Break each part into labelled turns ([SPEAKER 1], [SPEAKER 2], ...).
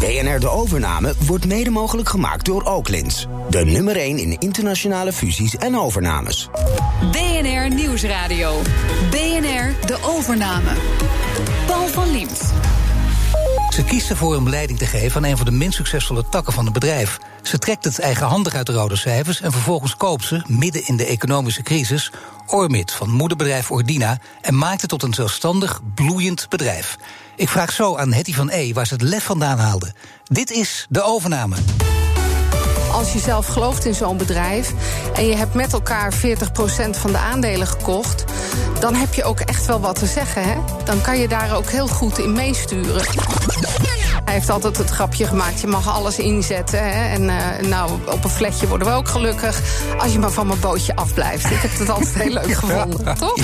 [SPEAKER 1] BNR De Overname wordt mede mogelijk gemaakt door Oaklins. De nummer 1 in internationale fusies en overnames.
[SPEAKER 2] BNR Nieuwsradio. BNR De Overname. Paul van Liemt.
[SPEAKER 3] Ze kiest ervoor om leiding te geven aan een van de minst succesvolle takken van het bedrijf. Ze trekt het eigenhandig uit de rode cijfers en vervolgens koopt ze, midden in de economische crisis, Ormit van moederbedrijf Ordina en maakt het tot een zelfstandig, bloeiend bedrijf. Ik vraag zo aan Hetty van E waar ze het lef vandaan haalde. Dit is de overname.
[SPEAKER 4] Als je zelf gelooft in zo'n bedrijf en je hebt met elkaar 40% van de aandelen gekocht, dan heb je ook echt wel wat te zeggen. Hè? Dan kan je daar ook heel goed in meesturen. Hij heeft altijd het grapje gemaakt: je mag alles inzetten. Hè? En uh, nou, op een fletje worden we ook gelukkig. Als je maar van mijn bootje afblijft. Ik heb het altijd heel leuk gevonden, toch?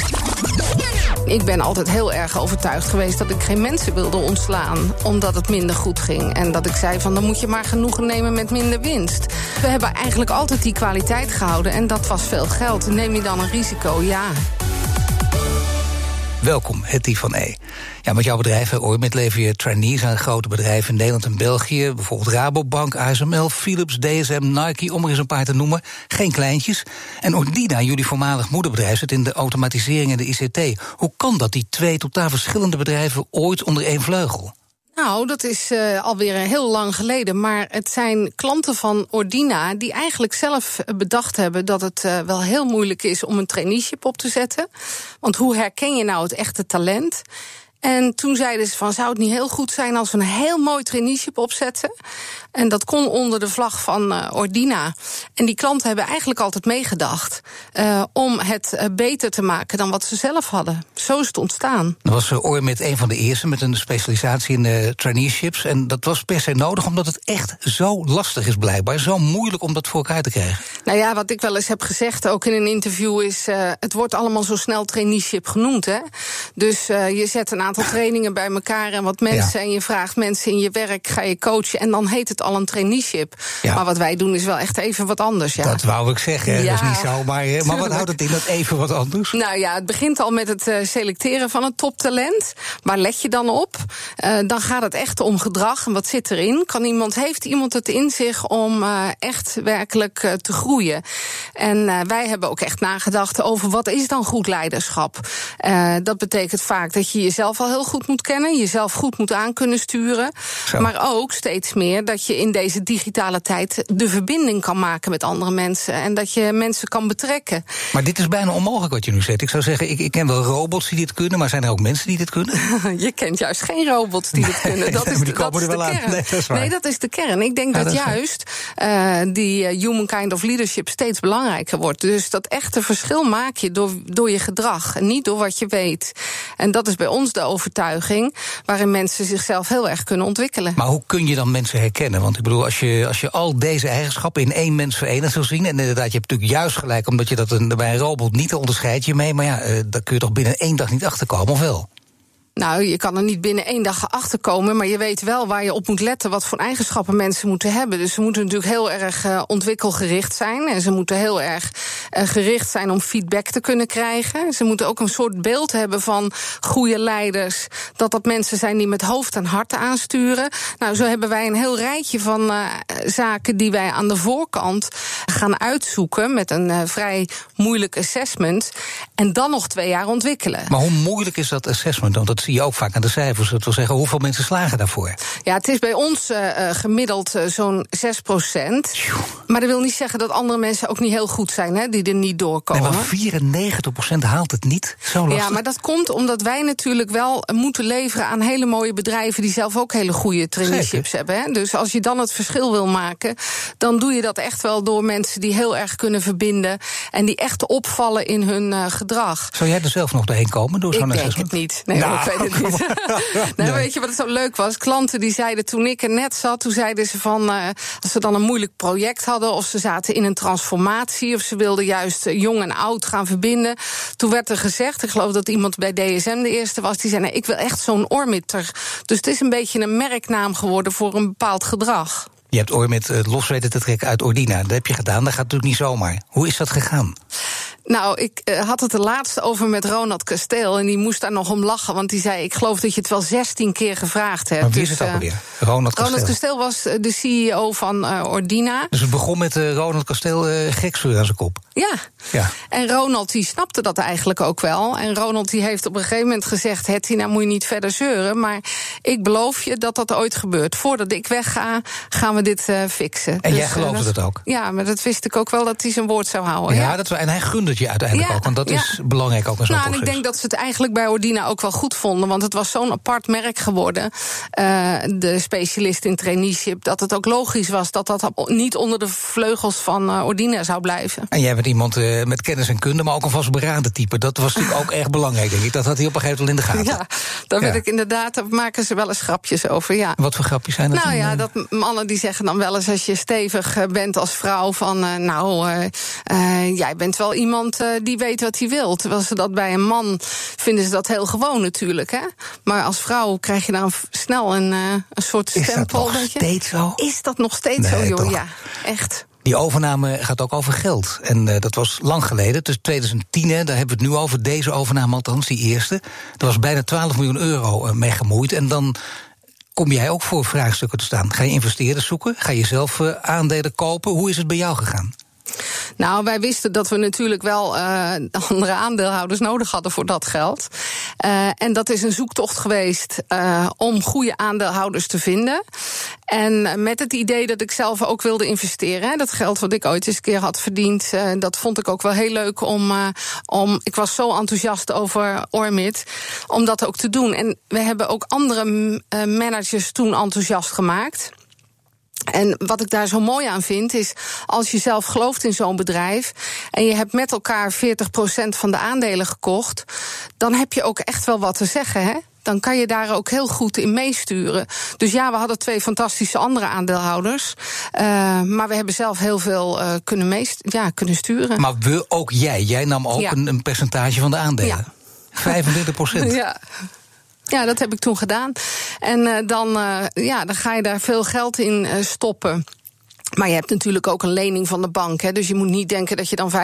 [SPEAKER 4] Ik ben altijd heel erg overtuigd geweest dat ik geen mensen wilde ontslaan. Omdat het minder goed ging. En dat ik zei van dan moet je maar genoegen nemen met minder winst. We hebben eigenlijk altijd die kwaliteit gehouden. En dat was veel geld. Neem je dan een risico? Ja.
[SPEAKER 3] Welkom, Hetty van E. Ja, met jouw bedrijf, Ormit, lever je trainees aan grote bedrijven in Nederland en België. Bijvoorbeeld Rabobank, ASML, Philips, DSM, Nike, om er eens een paar te noemen. Geen kleintjes. En Ordina, jullie voormalig moederbedrijf, zit in de automatisering en de ICT. Hoe kan dat, die twee totaal verschillende bedrijven ooit onder één vleugel?
[SPEAKER 4] Nou, dat is uh, alweer heel lang geleden. Maar het zijn klanten van Ordina die eigenlijk zelf bedacht hebben dat het uh, wel heel moeilijk is om een traineeship op te zetten. Want hoe herken je nou het echte talent? En toen zeiden ze van, zou het niet heel goed zijn als we een heel mooi traineeship opzetten? En dat kon onder de vlag van uh, Ordina. En die klanten hebben eigenlijk altijd meegedacht uh, om het uh, beter te maken dan wat ze zelf hadden. Zo is het ontstaan.
[SPEAKER 3] Dat was Ormit een van de eerste met een specialisatie in traineeships. En dat was per se nodig omdat het echt zo lastig is blijkbaar. Zo moeilijk om dat voor elkaar te krijgen.
[SPEAKER 4] Nou ja, wat ik wel eens heb gezegd, ook in een interview, is het wordt allemaal zo snel traineeship genoemd. Hè? Dus je zet een aantal trainingen bij elkaar en wat mensen. Ja. En je vraagt mensen in je werk, ga je coachen. En dan heet het al een traineeship. Ja. Maar wat wij doen is wel echt even wat anders. Ja.
[SPEAKER 3] Dat wou ik zeggen. Ja. Dat is niet zo. Maar, maar wat houdt het in dat even wat anders?
[SPEAKER 4] Nou ja, het begint al met het uh, selecteren van het toptalent. Waar let je dan op? Uh, dan gaat het echt om gedrag en wat zit erin. Kan iemand, heeft iemand het in zich om uh, echt werkelijk te groeien? En wij hebben ook echt nagedacht over wat is dan goed leiderschap? dat betekent vaak dat je jezelf al heel goed moet kennen, jezelf goed moet aan kunnen sturen. Zo. Maar ook steeds meer dat je in deze digitale tijd de verbinding kan maken met andere mensen. En dat je mensen kan betrekken.
[SPEAKER 3] Maar dit is bijna onmogelijk wat je nu zegt. Ik zou zeggen, ik, ik ken wel robots die dit kunnen, maar zijn er ook mensen die dit kunnen?
[SPEAKER 4] je kent juist geen robots die dit kunnen. Dat is,
[SPEAKER 3] wel aan.
[SPEAKER 4] Nee dat, is nee, dat is de kern. Ik denk ja, dat, dat juist uh, die human kind of leadership steeds belangrijker wordt. Dus dat echte verschil maak je door, door je gedrag en niet door wat je weet. En dat is bij ons de overtuiging waarin mensen zichzelf heel erg kunnen ontwikkelen.
[SPEAKER 3] Maar hoe kun je dan mensen herkennen? Want ik bedoel, als je, als je al deze eigenschappen in één mens verenigd wil zien... en inderdaad, je hebt natuurlijk juist gelijk... omdat je dat een, bij een robot niet onderscheidt je mee... maar ja, uh, daar kun je toch binnen één dag niet achterkomen, of wel?
[SPEAKER 4] Nou, je kan er niet binnen één dag achter komen, maar je weet wel waar je op moet letten, wat voor eigenschappen mensen moeten hebben. Dus ze moeten natuurlijk heel erg uh, ontwikkelgericht zijn en ze moeten heel erg uh, gericht zijn om feedback te kunnen krijgen. Ze moeten ook een soort beeld hebben van goede leiders, dat dat mensen zijn die met hoofd en hart aansturen. Nou, zo hebben wij een heel rijtje van uh, zaken die wij aan de voorkant gaan uitzoeken met een vrij moeilijk assessment en dan nog twee jaar ontwikkelen.
[SPEAKER 3] Maar hoe moeilijk is dat assessment? Dat zie je ook vaak aan de cijfers. Dat wil zeggen, hoeveel mensen slagen daarvoor?
[SPEAKER 4] Ja, het is bij ons uh, gemiddeld uh, zo'n 6 procent. Maar dat wil niet zeggen dat andere mensen ook niet heel goed zijn, hè, die er niet doorkomen.
[SPEAKER 3] Nee, maar 94 procent haalt het niet. Zo lastig.
[SPEAKER 4] Ja, maar dat komt omdat wij natuurlijk wel moeten leveren aan hele mooie bedrijven die zelf ook hele goede traineeships hebben. Hè. Dus als je dan het verschil wil maken, dan doe je dat echt wel door mensen die heel erg kunnen verbinden en die echt opvallen in hun uh, gedrag.
[SPEAKER 3] Zou jij er zelf nog doorheen komen door zo'n
[SPEAKER 4] assessment? Ik denk het niet. Nee, nou, ik weet het niet. nou, weet je wat het zo leuk was? Klanten die zeiden toen ik er net zat, toen zeiden ze van uh, als ze dan een moeilijk project hadden of ze zaten in een transformatie of ze wilden juist uh, jong en oud gaan verbinden. Toen werd er gezegd, ik geloof dat iemand bij DSM de eerste was, die zei nee, ik wil echt zo'n Ormitter. Dus het is een beetje een merknaam geworden voor een bepaald gedrag.
[SPEAKER 3] Je hebt Ormit uh, los weten te trekken uit Ordina. Dat heb je gedaan, dat gaat natuurlijk niet zomaar. Hoe is dat gegaan?
[SPEAKER 4] Nou, ik uh, had het er laatst over met Ronald Kasteel. En die moest daar nog om lachen. Want die zei: Ik geloof dat je het wel 16 keer gevraagd hebt.
[SPEAKER 3] Maar wie is het dus, ook alweer? Ronald Kasteel.
[SPEAKER 4] Ronald Kasteel was de CEO van uh, Ordina.
[SPEAKER 3] Dus het begon met uh, Ronald Kasteel uh, aan zijn kop.
[SPEAKER 4] Ja. ja. En Ronald die snapte dat eigenlijk ook wel. En Ronald die heeft op een gegeven moment gezegd: Hetty, nou moet je niet verder zeuren. Maar ik beloof je dat dat ooit gebeurt. Voordat ik wegga, gaan we dit fixen.
[SPEAKER 3] En dus, jij geloofde dat, dat, ook?
[SPEAKER 4] Ja, maar dat wist ik ook wel dat hij zijn woord zou houden.
[SPEAKER 3] Ja, ja. Dat, en hij gunde je uiteindelijk ook. Want dat is belangrijk ook in zo'n
[SPEAKER 4] nou, En ik denk dat ze het eigenlijk bij Ordina ook wel goed vonden. Want het was zo'n apart merk geworden. Uh, de specialist in traineeship. Dat het ook logisch was dat dat niet onder de vleugels van uh, Ordina zou blijven.
[SPEAKER 3] En jij bent iemand uh, met kennis en kunde, maar ook een vastberaden type. Dat was natuurlijk ook erg belangrijk, denk ik. Dat had hij op een gegeven moment in de gaten.
[SPEAKER 4] Ja, daar ja. ik inderdaad, daar maken ze wel eens grapjes over. Ja.
[SPEAKER 3] Wat voor grapjes zijn dat?
[SPEAKER 4] Nou ja, dat mannen die zeggen dan wel eens als je stevig bent als vrouw van nou, jij bent wel iemand die weet wat hij wil. Terwijl ze dat bij een man vinden ze dat heel gewoon natuurlijk. Hè? Maar als vrouw krijg je dan snel een, uh, een soort stempel.
[SPEAKER 3] Is dat nog steeds zo?
[SPEAKER 4] Is dat nog steeds nee, zo, joh? Toch. Ja, echt.
[SPEAKER 3] Die overname gaat ook over geld. En uh, dat was lang geleden, dus 2010, hè, daar hebben we het nu over. Deze overname althans, die eerste. Er was bijna 12 miljoen euro mee gemoeid. En dan kom jij ook voor vraagstukken te staan. Ga je investeerders zoeken? Ga je zelf aandelen kopen? Hoe is het bij jou gegaan?
[SPEAKER 4] Nou, wij wisten dat we natuurlijk wel uh, andere aandeelhouders nodig hadden voor dat geld. Uh, en dat is een zoektocht geweest uh, om goede aandeelhouders te vinden. En met het idee dat ik zelf ook wilde investeren. Dat geld wat ik ooit eens een keer had verdiend, dat vond ik ook wel heel leuk om, om. Ik was zo enthousiast over Ormit, om dat ook te doen. En we hebben ook andere managers toen enthousiast gemaakt. En wat ik daar zo mooi aan vind, is als je zelf gelooft in zo'n bedrijf en je hebt met elkaar 40% van de aandelen gekocht, dan heb je ook echt wel wat te zeggen, hè? dan kan je daar ook heel goed in meesturen. Dus ja, we hadden twee fantastische andere aandeelhouders. Uh, maar we hebben zelf heel veel uh, kunnen, meest, ja, kunnen sturen.
[SPEAKER 3] Maar we, ook jij, jij nam ook ja. een, een, percentage van de aandelen. Ja. 25 procent.
[SPEAKER 4] Ja. Ja, dat heb ik toen gedaan. En uh, dan, uh, ja, dan ga je daar veel geld in uh, stoppen. Maar je hebt natuurlijk ook een lening van de bank. Hè, dus je moet niet denken dat je dan 25%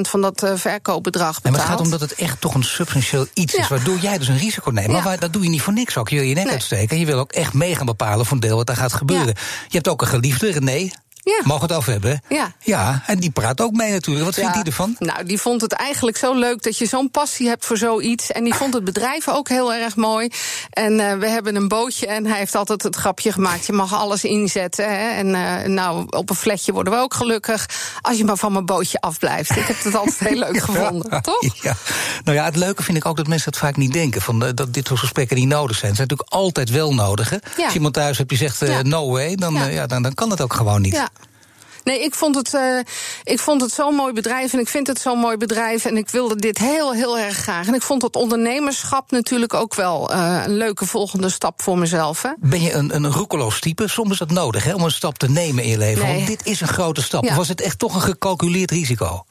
[SPEAKER 4] van dat uh, verkoopbedrag betaalt.
[SPEAKER 3] En maar het gaat om dat het echt toch een substantieel iets ja. is... waardoor jij dus een risico neemt. Maar waar, dat doe je niet voor niks ook. Je wil je nek nee. uitsteken en je wil ook echt mee gaan bepalen... voor een deel wat daar gaat gebeuren. Ja. Je hebt ook een geliefde, René,
[SPEAKER 4] ja.
[SPEAKER 3] Mogen we het over hebben?
[SPEAKER 4] Ja.
[SPEAKER 3] Ja, en die praat ook mee natuurlijk. Wat
[SPEAKER 4] ja.
[SPEAKER 3] vindt die ervan?
[SPEAKER 4] Nou, die vond het eigenlijk zo leuk dat je zo'n passie hebt voor zoiets. En die vond het bedrijf ook heel erg mooi. En uh, we hebben een bootje en hij heeft altijd het grapje gemaakt. Je mag alles inzetten. Hè? En uh, nou, op een fletje worden we ook gelukkig. Als je maar van mijn bootje afblijft. Ik heb het altijd heel leuk gevonden, ja. toch?
[SPEAKER 3] Ja. Nou ja, het leuke vind ik ook dat mensen dat vaak niet denken. Van, uh, dat dit soort gesprekken niet nodig zijn. Ze zijn natuurlijk altijd wel nodig. Hè? Als iemand thuis hebt die zegt no way, dan, ja. dan, dan kan het ook gewoon niet.
[SPEAKER 4] Nee, ik vond het, uh, ik vond het zo'n mooi bedrijf en ik vind het zo'n mooi bedrijf. En ik wilde dit heel, heel erg graag. En ik vond het ondernemerschap natuurlijk ook wel uh, een leuke volgende stap voor mezelf. Hè.
[SPEAKER 3] Ben je een, een roekeloos type? Soms is dat nodig hè, om een stap te nemen in je leven.
[SPEAKER 4] Nee.
[SPEAKER 3] Want dit is een grote stap.
[SPEAKER 4] Ja.
[SPEAKER 3] Of was het echt toch een gecalculeerd risico?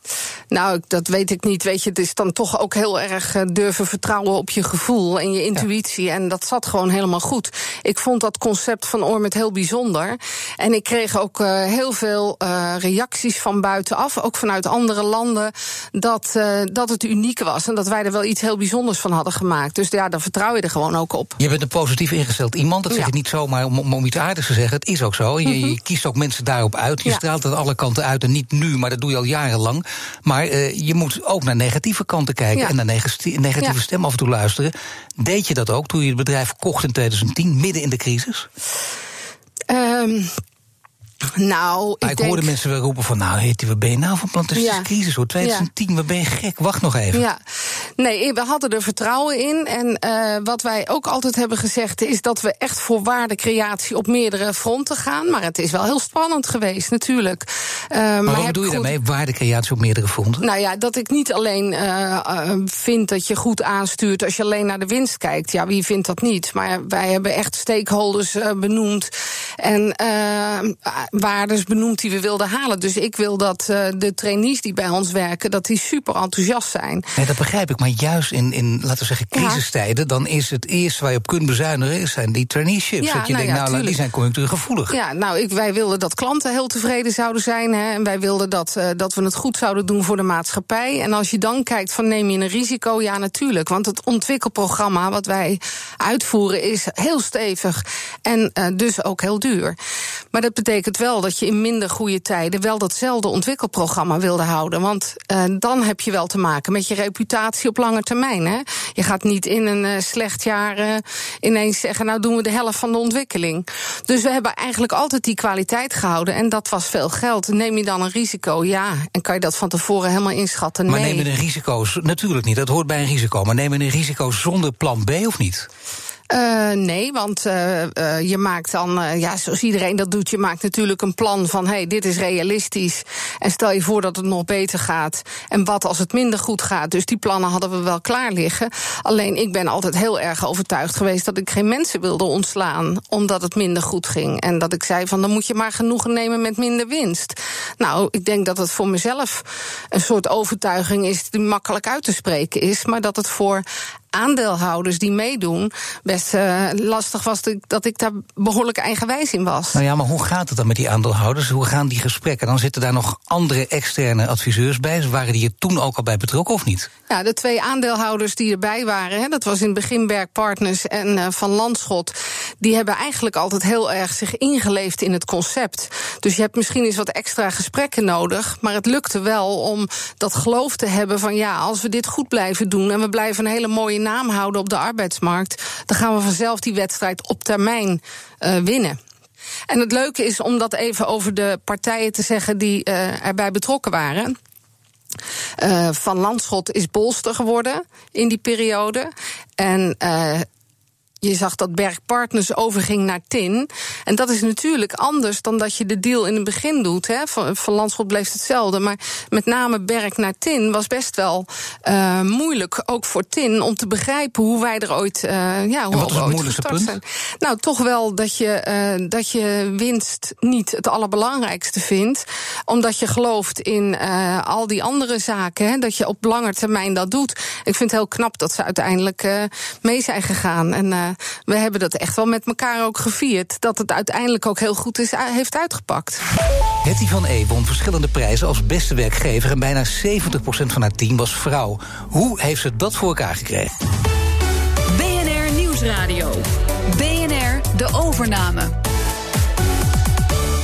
[SPEAKER 4] Nou, dat weet ik niet. Weet je, het is dan toch ook heel erg uh, durven vertrouwen op je gevoel en je intuïtie. Ja. En dat zat gewoon helemaal goed. Ik vond dat concept van Ormet heel bijzonder. En ik kreeg ook uh, heel veel uh, reacties van buitenaf, ook vanuit andere landen, dat, uh, dat het uniek was. En dat wij er wel iets heel bijzonders van hadden gemaakt. Dus ja, dan vertrouw je er gewoon ook op.
[SPEAKER 3] Je bent een positief ingesteld iemand. Dat zeg ja. niet zomaar om, om iets aardigs te zeggen. Het is ook zo. Je, mm -hmm. je kiest ook mensen daarop uit. Je ja. straalt het alle kanten uit. En niet nu, maar dat doe je al jarenlang. Maar uh, je moet ook naar negatieve kanten kijken. Ja. En naar negatieve, negatieve stem af en toe luisteren. Deed je dat ook toen je het bedrijf kocht in 2010, midden in de crisis?
[SPEAKER 4] Um, nou, ik,
[SPEAKER 3] maar ik
[SPEAKER 4] denk...
[SPEAKER 3] hoorde mensen wel roepen van... nou, heet wat ben je nou van plan? Het is ja. crisis hoor, 2010, ja. wat ben je gek? Wacht nog even.
[SPEAKER 4] Ja, nee, we hadden er vertrouwen in. En uh, wat wij ook altijd hebben gezegd... is dat we echt voor waardecreatie op meerdere fronten gaan. Maar het is wel heel spannend geweest, natuurlijk.
[SPEAKER 3] Uh, maar, maar wat bedoel je goed... daarmee, waardecreatie op meerdere fronten?
[SPEAKER 4] Nou ja, dat ik niet alleen uh, vind dat je goed aanstuurt... als je alleen naar de winst kijkt. Ja, wie vindt dat niet? Maar wij hebben echt stakeholders benoemd. En waardes benoemd die we wilden halen. Dus ik wil dat de trainees die bij ons werken, dat die super enthousiast zijn.
[SPEAKER 3] Nee, dat begrijp ik. Maar juist in, in laten we zeggen, crisistijden, dan is het eerste waar je op kunt bezuinigen, zijn die traineeships. dat je nou denkt, nou, die zijn conjunctuurgevoelig.
[SPEAKER 4] Ja, nou, ik, wij wilden dat klanten heel tevreden zouden zijn. Hè, en wij wilden dat, dat we het goed zouden doen voor de maatschappij. En als je dan kijkt van neem je een risico, ja, natuurlijk. Want het ontwikkelprogramma wat wij uitvoeren is heel stevig en uh, dus ook heel duur. Maar dat betekent wel dat je in minder goede tijden wel datzelfde ontwikkelprogramma wilde houden. Want uh, dan heb je wel te maken met je reputatie op lange termijn. Hè? Je gaat niet in een uh, slecht jaar ineens zeggen, nou doen we de helft van de ontwikkeling. Dus we hebben eigenlijk altijd die kwaliteit gehouden en dat was veel geld. Neem je dan een risico? Ja. En kan je dat van tevoren helemaal inschatten?
[SPEAKER 3] Maar neem je een risico's? Natuurlijk niet, dat hoort bij een risico. Maar neem je een risico zonder plan B of niet?
[SPEAKER 4] Uh, nee, want uh, uh, je maakt dan, ja, zoals iedereen dat doet, je maakt natuurlijk een plan van: hey, dit is realistisch. En stel je voor dat het nog beter gaat. En wat als het minder goed gaat? Dus die plannen hadden we wel klaar liggen. Alleen ik ben altijd heel erg overtuigd geweest dat ik geen mensen wilde ontslaan, omdat het minder goed ging. En dat ik zei: van dan moet je maar genoegen nemen met minder winst. Nou, ik denk dat het voor mezelf een soort overtuiging is die makkelijk uit te spreken is, maar dat het voor aandeelhouders die meedoen best uh, lastig was dat ik daar behoorlijk eigenwijs in was.
[SPEAKER 3] Nou ja, maar hoe gaat het dan met die aandeelhouders? Hoe gaan die gesprekken? Dan zitten daar nog andere externe adviseurs bij. Waren die er toen ook al bij betrokken of niet?
[SPEAKER 4] Ja, de twee aandeelhouders die erbij waren, hè, dat was in het begin Berg Partners en uh, Van Landschot, die hebben eigenlijk altijd heel erg zich ingeleefd in het concept. Dus je hebt misschien eens wat extra gesprekken nodig, maar het lukte wel om dat geloof te hebben van ja, als we dit goed blijven doen en we blijven een hele mooie naam houden op de arbeidsmarkt, dan gaan we vanzelf die wedstrijd op termijn uh, winnen. En het leuke is om dat even over de partijen te zeggen die uh, erbij betrokken waren. Uh, van Landschot is bolster geworden in die periode. En je zag dat Berg Partners overging naar TIN. En dat is natuurlijk anders dan dat je de deal in het begin doet. Hè. Van, van Landschot bleef hetzelfde. Maar met name Berg naar TIN was best wel uh, moeilijk. Ook voor TIN om te begrijpen hoe wij er ooit. Uh, ja, hoe
[SPEAKER 3] en wat is het moeilijkste punt?
[SPEAKER 4] Zijn. Nou, toch wel dat je, uh, dat je winst niet het allerbelangrijkste vindt. Omdat je gelooft in al die andere zaken. Hè, dat je op lange termijn dat doet. Ik vind het heel knap dat ze uiteindelijk mee zijn gegaan. En we hebben dat echt wel met elkaar ook gevierd. Dat het uiteindelijk ook heel goed is, heeft uitgepakt.
[SPEAKER 3] Hetty van E won verschillende prijzen als beste werkgever... en bijna 70% van haar team was vrouw. Hoe heeft ze dat voor elkaar gekregen?
[SPEAKER 2] BNR Nieuwsradio. BNR De Overname.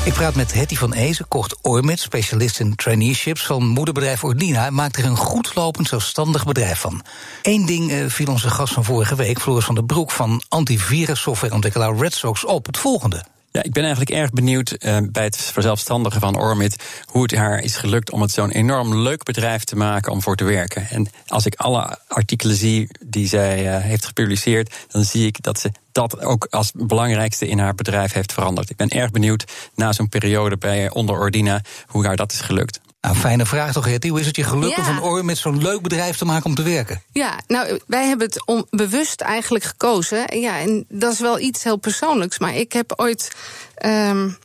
[SPEAKER 3] Ik praat met Hetty van Ezen, kocht Ormit, specialist in traineeships van moederbedrijf Ordina. En maakt er een goed lopend zelfstandig bedrijf van. Eén ding uh, viel onze gast van vorige week, Floris van der Broek van antivirus softwareontwikkelaar Red Sox op. Het volgende.
[SPEAKER 5] Ja, ik ben eigenlijk erg benieuwd uh, bij het verzelfstandigen van Ormit hoe het haar is gelukt om het zo'n enorm leuk bedrijf te maken om voor te werken. En als ik alle artikelen zie die zij uh, heeft gepubliceerd, dan zie ik dat ze dat ook als belangrijkste in haar bedrijf heeft veranderd. Ik ben erg benieuwd na zo'n periode bij onder Ordina hoe haar dat is gelukt.
[SPEAKER 3] Nou, fijne vraag toch, Hetty. Hoe is het je gelukt om van Oor met zo'n leuk bedrijf te maken om te werken?
[SPEAKER 4] Ja, nou, wij hebben het om, bewust eigenlijk gekozen. En ja, en dat is wel iets heel persoonlijks. Maar ik heb ooit. Um,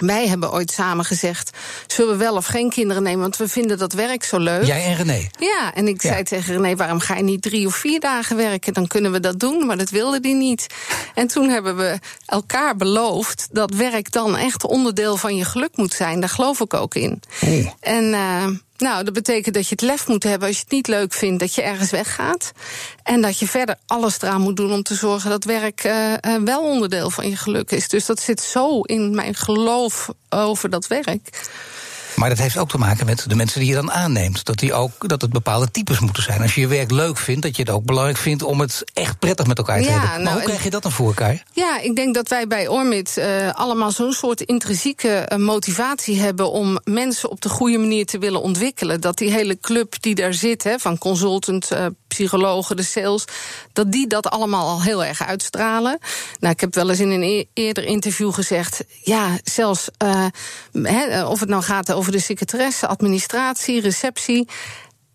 [SPEAKER 4] wij hebben ooit samen gezegd: zullen we wel of geen kinderen nemen? Want we vinden dat werk zo leuk.
[SPEAKER 3] Jij en René?
[SPEAKER 4] Ja, en ik ja. zei tegen René: waarom ga je niet drie of vier dagen werken? Dan kunnen we dat doen. Maar dat wilde hij niet. En toen hebben we elkaar beloofd dat werk dan echt onderdeel van je geluk moet zijn. Daar geloof ik ook in.
[SPEAKER 3] Oh.
[SPEAKER 4] En. Uh, nou, dat betekent dat je het lef moet hebben als je het niet leuk vindt, dat je ergens weggaat. En dat je verder alles eraan moet doen om te zorgen dat werk uh, uh, wel onderdeel van je geluk is. Dus dat zit zo in mijn geloof over dat werk.
[SPEAKER 3] Maar dat heeft ook te maken met de mensen die je dan aanneemt. Dat, die ook, dat het bepaalde types moeten zijn. Als je je werk leuk vindt, dat je het ook belangrijk vindt om het echt prettig met elkaar te
[SPEAKER 4] ja,
[SPEAKER 3] hebben. Maar
[SPEAKER 4] nou,
[SPEAKER 3] hoe krijg je dat dan voor elkaar?
[SPEAKER 4] Ja, ik denk dat wij bij Ormit uh, allemaal zo'n soort intrinsieke uh, motivatie hebben om mensen op de goede manier te willen ontwikkelen. Dat die hele club die daar zit, hè, van consultant, uh, psychologen, de sales, dat die dat allemaal al heel erg uitstralen. Nou, ik heb wel eens in een e eerder interview gezegd, ja, zelfs he, of het nou gaat over de secretaresse, administratie, receptie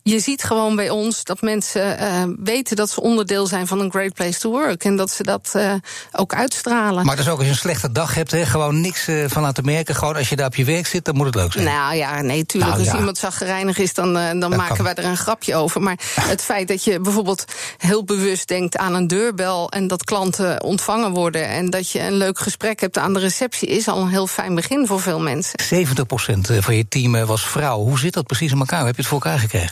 [SPEAKER 4] je ziet gewoon bij ons dat mensen uh, weten dat ze onderdeel zijn van een great place to work. En dat ze dat uh, ook uitstralen.
[SPEAKER 3] Maar dat is ook als je een slechte dag hebt, hè, gewoon niks uh, van laten merken. Gewoon als je daar op je werk zit, dan moet het leuk zijn.
[SPEAKER 4] Nou ja, nee, tuurlijk. Nou, als ja. iemand zaggerijnig is, dan, dan dat maken kan. wij er een grapje over. Maar het feit dat je bijvoorbeeld heel bewust denkt aan een deurbel en dat klanten ontvangen worden en dat je een leuk gesprek hebt aan de receptie, is al een heel fijn begin voor veel mensen.
[SPEAKER 3] 70% van je team was vrouw. Hoe zit dat precies in elkaar? Hoe heb je het voor elkaar gekregen?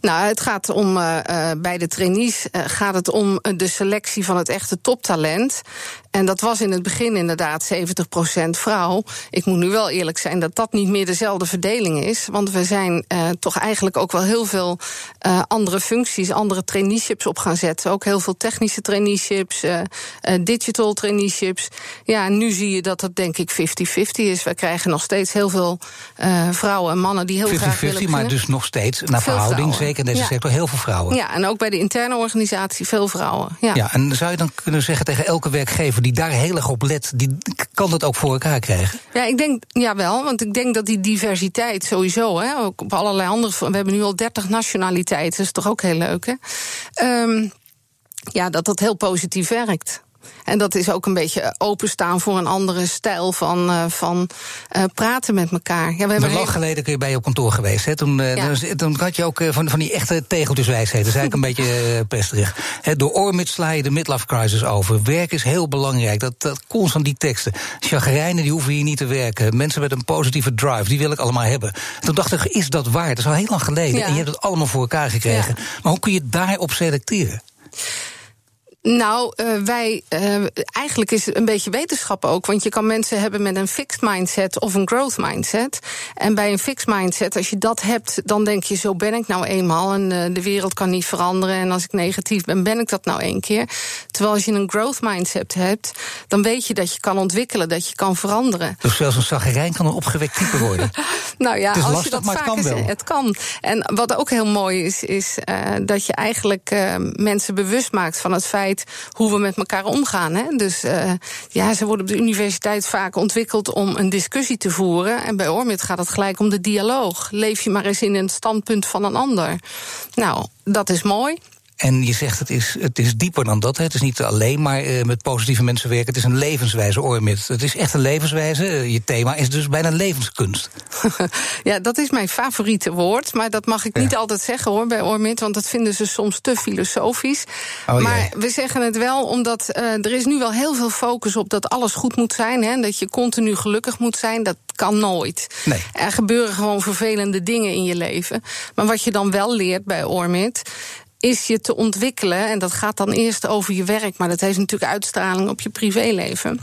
[SPEAKER 4] Nou, het gaat om uh, bij de trainees uh, gaat het om de selectie van het echte toptalent. En dat was in het begin inderdaad 70% vrouw. Ik moet nu wel eerlijk zijn dat dat niet meer dezelfde verdeling is. Want we zijn toch eigenlijk ook wel heel veel andere functies, andere traineeships op gaan zetten. Ook heel veel technische traineeships, digital traineeships. Ja, en nu zie je dat dat denk ik 50-50 is. We krijgen nog steeds heel veel vrouwen en mannen die heel 50 graag
[SPEAKER 3] 50,
[SPEAKER 4] willen
[SPEAKER 3] maar dus nog steeds naar verhouding, zeker in deze sector, heel veel vrouwen.
[SPEAKER 4] Ja, en ook bij de interne organisatie veel vrouwen. Ja.
[SPEAKER 3] ja, en zou je dan kunnen zeggen tegen elke werkgever die daar heel erg op let, die kan dat ook voor elkaar krijgen?
[SPEAKER 4] Ja, ik denk ja wel, want ik denk dat die diversiteit sowieso, hè, ook op allerlei andere. We hebben nu al 30 nationaliteiten, dat is toch ook heel leuk, hè? Um, ja, dat dat heel positief werkt. En dat is ook een beetje openstaan voor een andere stijl van, uh, van uh, praten met elkaar.
[SPEAKER 3] Ja, we hebben lang geleden kun je bij je op kantoor geweest. Hè? Toen, uh, ja. toen had je ook van, van die echte tegeltjeswijsheden. Dat is eigenlijk een beetje pesterig. He, door Ormit sla je de midlife crisis over. Werk is heel belangrijk. Dat, dat constant die teksten. Chagrijnen die hoeven hier niet te werken. Mensen met een positieve drive, die wil ik allemaal hebben. Toen dacht ik, is dat waar? Dat is al heel lang geleden. Ja. En je hebt het allemaal voor elkaar gekregen. Maar hoe kun je daarop selecteren?
[SPEAKER 4] Nou, uh, wij. Uh, eigenlijk is het een beetje wetenschap ook. Want je kan mensen hebben met een fixed mindset of een growth mindset. En bij een fixed mindset, als je dat hebt, dan denk je: zo ben ik nou eenmaal. En uh, de wereld kan niet veranderen. En als ik negatief ben, ben ik dat nou één keer. Terwijl als je een growth mindset hebt, dan weet je dat je kan ontwikkelen, dat je kan veranderen.
[SPEAKER 3] Dus zelfs een zaggerijn kan een opgewekt type worden.
[SPEAKER 4] nou ja, als
[SPEAKER 3] lastig,
[SPEAKER 4] je dat
[SPEAKER 3] maar het kan wel.
[SPEAKER 4] Het kan. En wat ook heel mooi is, is dat je eigenlijk mensen bewust maakt van het feit hoe we met elkaar omgaan. Hè? Dus uh, ja, ze worden op de universiteit vaak ontwikkeld om een discussie te voeren. En bij Ormit gaat het gelijk om de dialoog. Leef je maar eens in een standpunt van een ander. Nou, dat is mooi.
[SPEAKER 3] En je zegt het is, het is dieper dan dat. Hè. Het is niet alleen maar uh, met positieve mensen werken. Het is een levenswijze, Ormit. Het is echt een levenswijze. Uh, je thema is dus bijna levenskunst.
[SPEAKER 4] ja, dat is mijn favoriete woord. Maar dat mag ik ja. niet altijd zeggen hoor bij Ormit. Want dat vinden ze soms te filosofisch. Oh, maar we zeggen het wel omdat uh, er is nu wel heel veel focus op dat alles goed moet zijn. Hè, dat je continu gelukkig moet zijn. Dat kan nooit.
[SPEAKER 3] Nee.
[SPEAKER 4] Er gebeuren gewoon vervelende dingen in je leven. Maar wat je dan wel leert bij Ormit is je te ontwikkelen. En dat gaat dan eerst over je werk, maar dat heeft natuurlijk uitstraling op je privéleven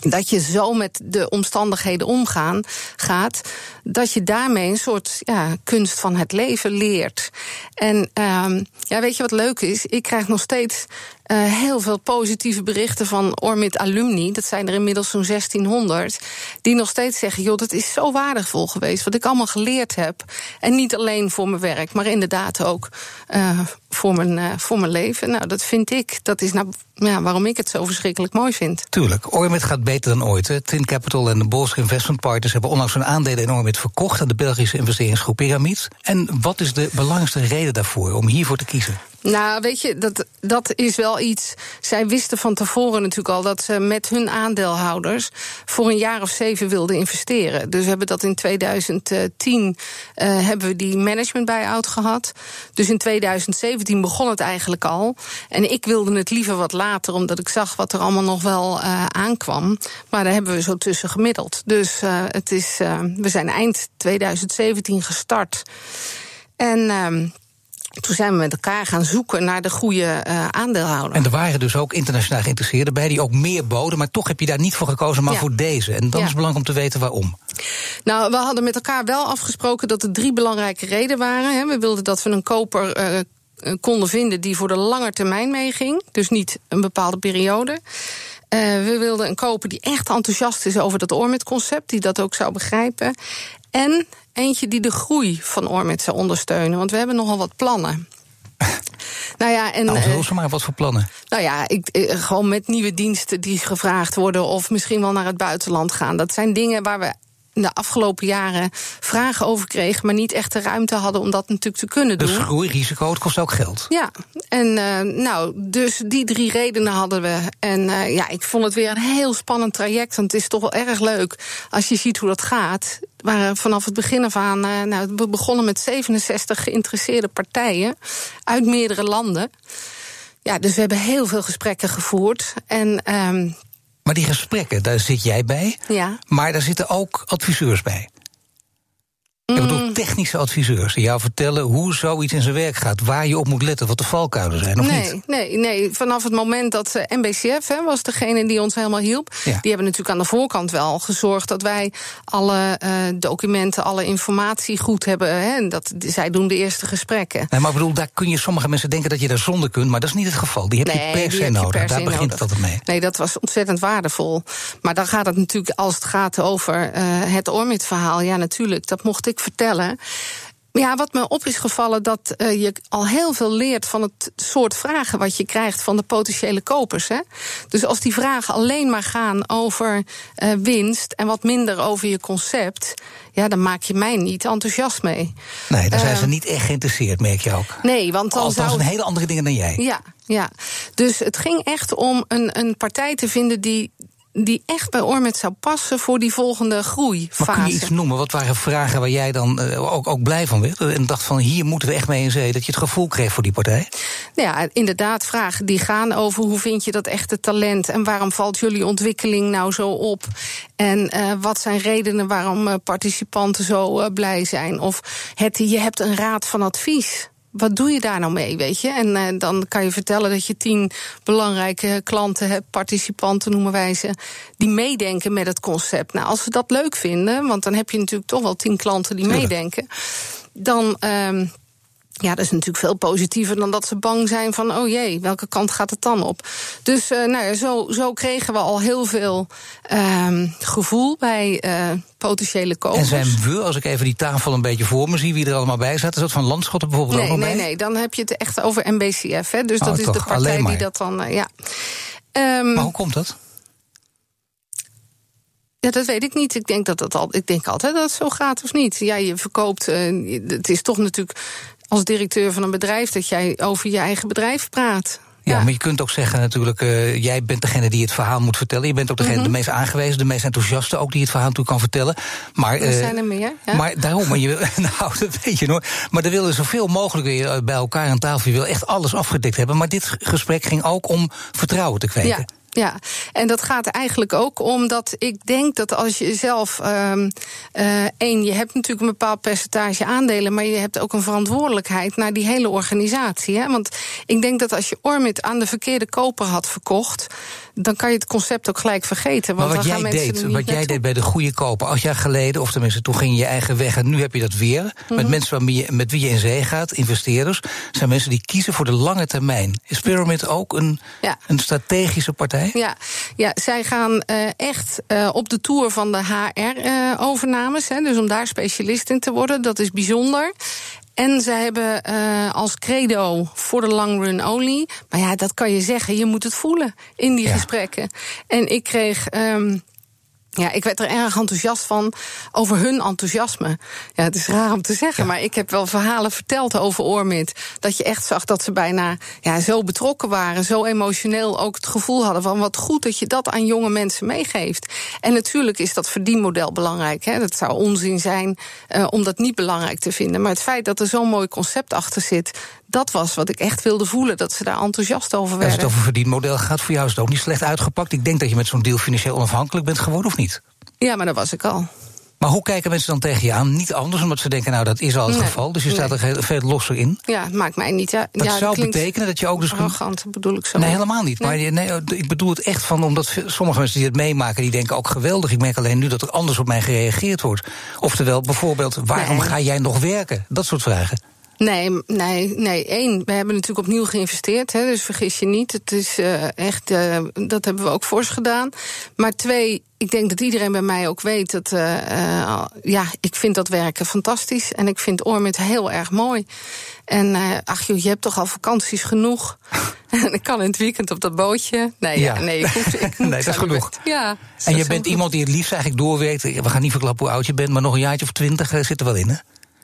[SPEAKER 4] dat je zo met de omstandigheden omgaan gaat, dat je daarmee een soort ja, kunst van het leven leert. En um, ja, weet je wat leuk is? Ik krijg nog steeds heel veel positieve berichten van Ormit alumni. Dat zijn er inmiddels zo'n 1600. Die nog steeds zeggen: joh, dat is zo waardevol geweest. Wat ik allemaal geleerd heb. En niet alleen voor mijn werk, maar inderdaad ook uh, voor, mijn, uh, voor mijn leven. Nou, dat vind ik. Dat is nou ja, waarom ik het zo verschrikkelijk mooi vind.
[SPEAKER 3] Tuurlijk, Ormit gaat beter dan ooit. Hè. Tin Capital en de Bolster Investment Partners hebben onlangs hun aandelen in Ormit verkocht aan de Belgische investeringsgroep Pyramids. En wat is de belangrijkste reden daarvoor om hiervoor te kiezen?
[SPEAKER 4] Nou, weet je, dat, dat is wel iets. Zij wisten van tevoren natuurlijk al dat ze met hun aandeelhouders voor een jaar of zeven wilden investeren. Dus we hebben dat in 2010 uh, hebben we die management buyout gehad. Dus in 2017 begon het eigenlijk al. En ik wilde het liever wat later, omdat ik zag wat er allemaal nog wel uh, aankwam. Maar daar hebben we zo tussen gemiddeld. Dus uh, het is, we zijn eind 2017 gestart. En. Toen zijn we met elkaar gaan zoeken naar de goede uh, aandeelhouder.
[SPEAKER 3] En er waren dus ook internationaal geïnteresseerden bij die ook meer boden, maar toch heb je daar niet voor gekozen, maar ja. voor deze. En dan ja. is het belangrijk om te weten waarom.
[SPEAKER 4] Nou, we hadden met elkaar wel afgesproken dat er drie belangrijke redenen waren. We wilden dat we een koper uh, konden vinden die voor de lange termijn meeging, dus niet een bepaalde periode. Uh, we wilden een koper die echt enthousiast is over dat Ormit-concept, die dat ook zou begrijpen. En eentje die de groei van Ormit zou ondersteunen. Want we hebben nogal wat plannen.
[SPEAKER 3] Nou ja, en. Nou, uh, maar wat voor plannen?
[SPEAKER 4] Nou ja, ik, uh, gewoon met nieuwe diensten die gevraagd worden. of misschien wel naar het buitenland gaan. Dat zijn dingen waar we in de afgelopen jaren vragen over kregen, maar niet echt de ruimte hadden om dat natuurlijk te kunnen
[SPEAKER 3] Dus
[SPEAKER 4] doen.
[SPEAKER 3] groeirisico, het kost ook geld.
[SPEAKER 4] Ja, en eh, nou, dus die drie redenen hadden we. En eh, ja, ik vond het weer een heel spannend traject. Want het is toch wel erg leuk als je ziet hoe dat gaat. Waren vanaf het begin af aan. eh, nou, we begonnen met 67 geïnteresseerde partijen uit meerdere landen. Ja, dus we hebben heel veel gesprekken gevoerd. En ehm,
[SPEAKER 3] Maar die gesprekken, daar zit jij bij.
[SPEAKER 4] ja,
[SPEAKER 3] Maar daar zitten ook adviseurs bij. Ik
[SPEAKER 4] Mm.
[SPEAKER 3] Technische adviseurs die jou vertellen hoe zoiets in zijn werk gaat, waar je op moet letten, wat de valkuilen zijn, of
[SPEAKER 4] nee,
[SPEAKER 3] niet?
[SPEAKER 4] nee, nee. Vanaf het moment dat eh, MBCF hè, was degene die ons helemaal hielp.
[SPEAKER 3] Ja.
[SPEAKER 4] Die hebben natuurlijk aan de voorkant wel gezorgd dat wij alle eh, documenten, alle informatie goed hebben. Hè, en dat, zij doen de eerste gesprekken.
[SPEAKER 3] Nee, maar ik bedoel, daar kun je sommige mensen denken dat je daar zonder kunt, maar dat is niet het geval. Die heb je per se nodig.
[SPEAKER 4] per
[SPEAKER 3] daar begint
[SPEAKER 4] nodig.
[SPEAKER 3] het altijd mee.
[SPEAKER 4] Nee, dat was ontzettend waardevol. Maar dan gaat het natuurlijk, als het gaat over eh, het Ormit-verhaal, ja, natuurlijk, dat mocht ik vertellen. Ja, wat me op is gevallen, dat eh, je al heel veel leert van het soort vragen wat je krijgt van de potentiële kopers. Hè? Dus als die vragen alleen maar gaan over eh, winst en wat minder over je concept, ja, dan maak je mij niet enthousiast mee.
[SPEAKER 3] Nee, daar zijn ze
[SPEAKER 4] Ehm,
[SPEAKER 3] niet echt geïnteresseerd, merk je ook.
[SPEAKER 4] Nee, want dan
[SPEAKER 3] Althans,
[SPEAKER 4] zou
[SPEAKER 3] een hele andere dingen dan jij.
[SPEAKER 4] ja, ja. Dus het ging echt om een, een partij te vinden die, die echt bij Ormet zou passen voor die volgende groeifase.
[SPEAKER 3] Maar kun je iets noemen? Wat waren vragen waar jij dan eh, ook, ook blij van werd? En dacht van, hier moeten we echt mee in zee. Dat je het gevoel kreeg voor die partij?
[SPEAKER 4] Nou Ja, inderdaad, vragen die gaan over hoe vind je dat echte talent en waarom valt jullie ontwikkeling nou zo op? En eh, wat zijn redenen waarom eh, participanten zo blij zijn? Of het, je hebt een raad van advies. Wat doe je daar nou mee, weet je? En eh, dan kan je vertellen dat je tien belangrijke klanten hebt, participanten noemen wij ze, die meedenken met het concept. Nou, als ze dat leuk vinden, want dan heb je natuurlijk toch wel tien klanten die meedenken, dan. ehm ja, dat is natuurlijk veel positiever dan dat ze bang zijn van, oh jee, welke kant gaat het dan op? Dus eh, nou ja, zo, zo kregen we al heel veel ehm, gevoel bij eh, potentiële kopers.
[SPEAKER 3] En zijn we, als ik even die tafel een beetje voor me zie, wie er allemaal bij zat, is dat van Landschotten bijvoorbeeld
[SPEAKER 4] nee,
[SPEAKER 3] ook
[SPEAKER 4] nee,
[SPEAKER 3] bij?
[SPEAKER 4] nee, dan heb je het echt over MBCF. Hè? Dus
[SPEAKER 3] Oh,
[SPEAKER 4] dat is de
[SPEAKER 3] toch,
[SPEAKER 4] partij die dat dan, eh, ja. Ehm,
[SPEAKER 3] Maar hoe komt dat?
[SPEAKER 4] Ja, dat weet ik niet. Ik denk dat dat al. Ik denk altijd dat het zo gaat of niet. Ja, je verkoopt. het is toch natuurlijk als directeur van een bedrijf dat jij over je eigen bedrijf praat.
[SPEAKER 3] Ja, maar je kunt ook zeggen natuurlijk, eh, jij bent degene die het verhaal moet vertellen. Je bent ook degene
[SPEAKER 4] Mhm.
[SPEAKER 3] de meest aangewezen, de meest enthousiaste ook die het verhaal toe kan vertellen. Maar,
[SPEAKER 4] er
[SPEAKER 3] eh,
[SPEAKER 4] zijn er meer. Ja?
[SPEAKER 3] maar daarom, maar je, nou, dat weet je hoor. Maar er willen zoveel mogelijk weer bij elkaar aan tafel. Je wil echt alles afgedekt hebben. Maar dit gesprek ging ook om vertrouwen te kweken.
[SPEAKER 4] Ja. Ja, en dat gaat eigenlijk ook omdat ik denk dat als je zelf. eh, één, je hebt natuurlijk een bepaald percentage aandelen, maar je hebt ook een verantwoordelijkheid naar die hele organisatie. Hè? Want ik denk dat als je Ormit aan de verkeerde koper had verkocht, dan kan je het concept ook gelijk vergeten.
[SPEAKER 3] Maar
[SPEAKER 4] Want
[SPEAKER 3] wat
[SPEAKER 4] dan
[SPEAKER 3] jij
[SPEAKER 4] gaan
[SPEAKER 3] deed, wat jij
[SPEAKER 4] naartoe.
[SPEAKER 3] deed bij de goede koper, acht jaar geleden, of tenminste toen ging je je eigen weg en nu heb je dat weer.
[SPEAKER 4] Mhm.
[SPEAKER 3] Met mensen waarmee je, met wie je in zee gaat, investeerders, zijn mensen die kiezen voor de lange termijn. Is Pyramid ook een,
[SPEAKER 4] Ja.
[SPEAKER 3] een strategische partij?
[SPEAKER 4] Ja, ja, zij gaan eh, echt eh, op de tour van de HR-overnames. hè dus om daar specialist in te worden, dat is bijzonder. En ze hebben eh, als credo voor de long run only. Maar ja, dat kan je zeggen, je moet het voelen in die
[SPEAKER 3] Ja.
[SPEAKER 4] gesprekken. En ik kreeg. ehm, ja, ik werd er erg enthousiast van over hun enthousiasme. Ja, het is raar om te zeggen, maar ik heb wel verhalen verteld over Oormid. Dat je echt zag dat ze bijna ja, zo betrokken waren, zo emotioneel ook het gevoel hadden van wat goed dat je dat aan jonge mensen meegeeft. En natuurlijk is dat verdienmodel belangrijk. Hè. Dat zou onzin zijn eh, om dat niet belangrijk te vinden. Maar het feit dat er zo'n mooi concept achter zit, dat was wat ik echt wilde voelen. Dat ze daar enthousiast over
[SPEAKER 3] Als
[SPEAKER 4] werden.
[SPEAKER 3] het over verdienmodel gaat, voor jou is het ook niet slecht uitgepakt. Ik denk dat je met zo'n deal financieel onafhankelijk bent geworden, of niet?
[SPEAKER 4] Ja, maar dat was ik al.
[SPEAKER 3] Maar hoe kijken mensen dan tegen je aan? Niet anders, omdat ze denken, nou, dat is al het
[SPEAKER 4] Nee,
[SPEAKER 3] geval. Dus je staat er
[SPEAKER 4] nee.
[SPEAKER 3] veel losser in.
[SPEAKER 4] Ja, het maakt mij niet uit.
[SPEAKER 3] Dat
[SPEAKER 4] ja,
[SPEAKER 3] zou betekenen dat je ook dus...
[SPEAKER 4] Arrogant bedoel ik zo.
[SPEAKER 3] Nee, helemaal niet.
[SPEAKER 4] Nee.
[SPEAKER 3] Maar nee, ik bedoel het echt van, omdat sommige mensen die het meemaken, die denken ook geweldig. Ik merk alleen nu dat er anders op mij gereageerd wordt. Oftewel, bijvoorbeeld, waarom ga jij nog werken? Dat soort vragen.
[SPEAKER 4] Nee, nee, nee. Eén, we hebben natuurlijk opnieuw geïnvesteerd. Hè, dus vergis je niet. Het is uh, echt, uh, dat hebben we ook fors gedaan. Maar twee, ik denk dat iedereen bij mij ook weet dat. Uh, ja, ik vind dat werken fantastisch. En ik vind Ormit heel erg mooi. En ach joh, je hebt toch al vakanties genoeg. en ik kan in het weekend op dat bootje. Nee, ja. ja nee, ik
[SPEAKER 3] nee, dat is genoeg.
[SPEAKER 4] Ja,
[SPEAKER 3] en je bent iemand die het liefst eigenlijk doorwerkt. We gaan niet verklappen hoe oud je bent, maar nog een jaartje of twintig zit er wel in, hè?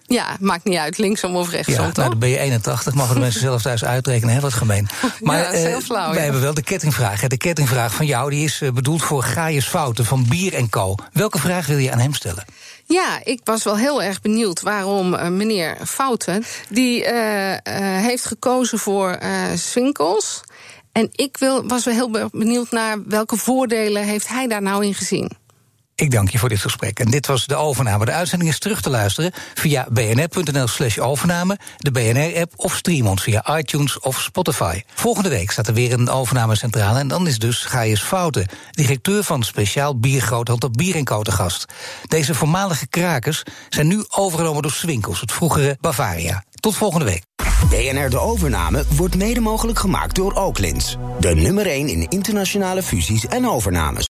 [SPEAKER 4] Ja, maakt niet uit, linksom of rechtsom, ja,
[SPEAKER 3] nou, dan ben je 81, mogen de mensen zelf thuis uitrekenen, hè, wat gemeen.
[SPEAKER 4] Maar ja, eh, flauw,
[SPEAKER 3] wij hebben wel de kettingvraag. De kettingvraag van jou die is uh, bedoeld voor Gaius Fouten van Bier en Co. Welke vraag wil je aan hem stellen?
[SPEAKER 4] Ja, ik was wel heel erg benieuwd waarom uh, meneer Fouten... die heeft gekozen voor Swinkels. En ik wil, was wel heel benieuwd naar welke voordelen heeft hij daar nou in gezien.
[SPEAKER 3] Ik dank je voor dit gesprek. En dit was de overname. De uitzending is terug te luisteren via bnr.nl slash overname, de BNR-app of stream ons via iTunes of Spotify. Volgende week staat er weer een overnamecentrale en dan is dus Gaius Fouten, directeur van speciaal biergroothandel Bier en Koten gast. Deze voormalige krakers zijn nu overgenomen door Swinkels, het vroegere Bavaria. Tot volgende week.
[SPEAKER 1] BNR De Overname wordt mede mogelijk gemaakt door Oaklins. De nummer 1 in internationale fusies en overnames.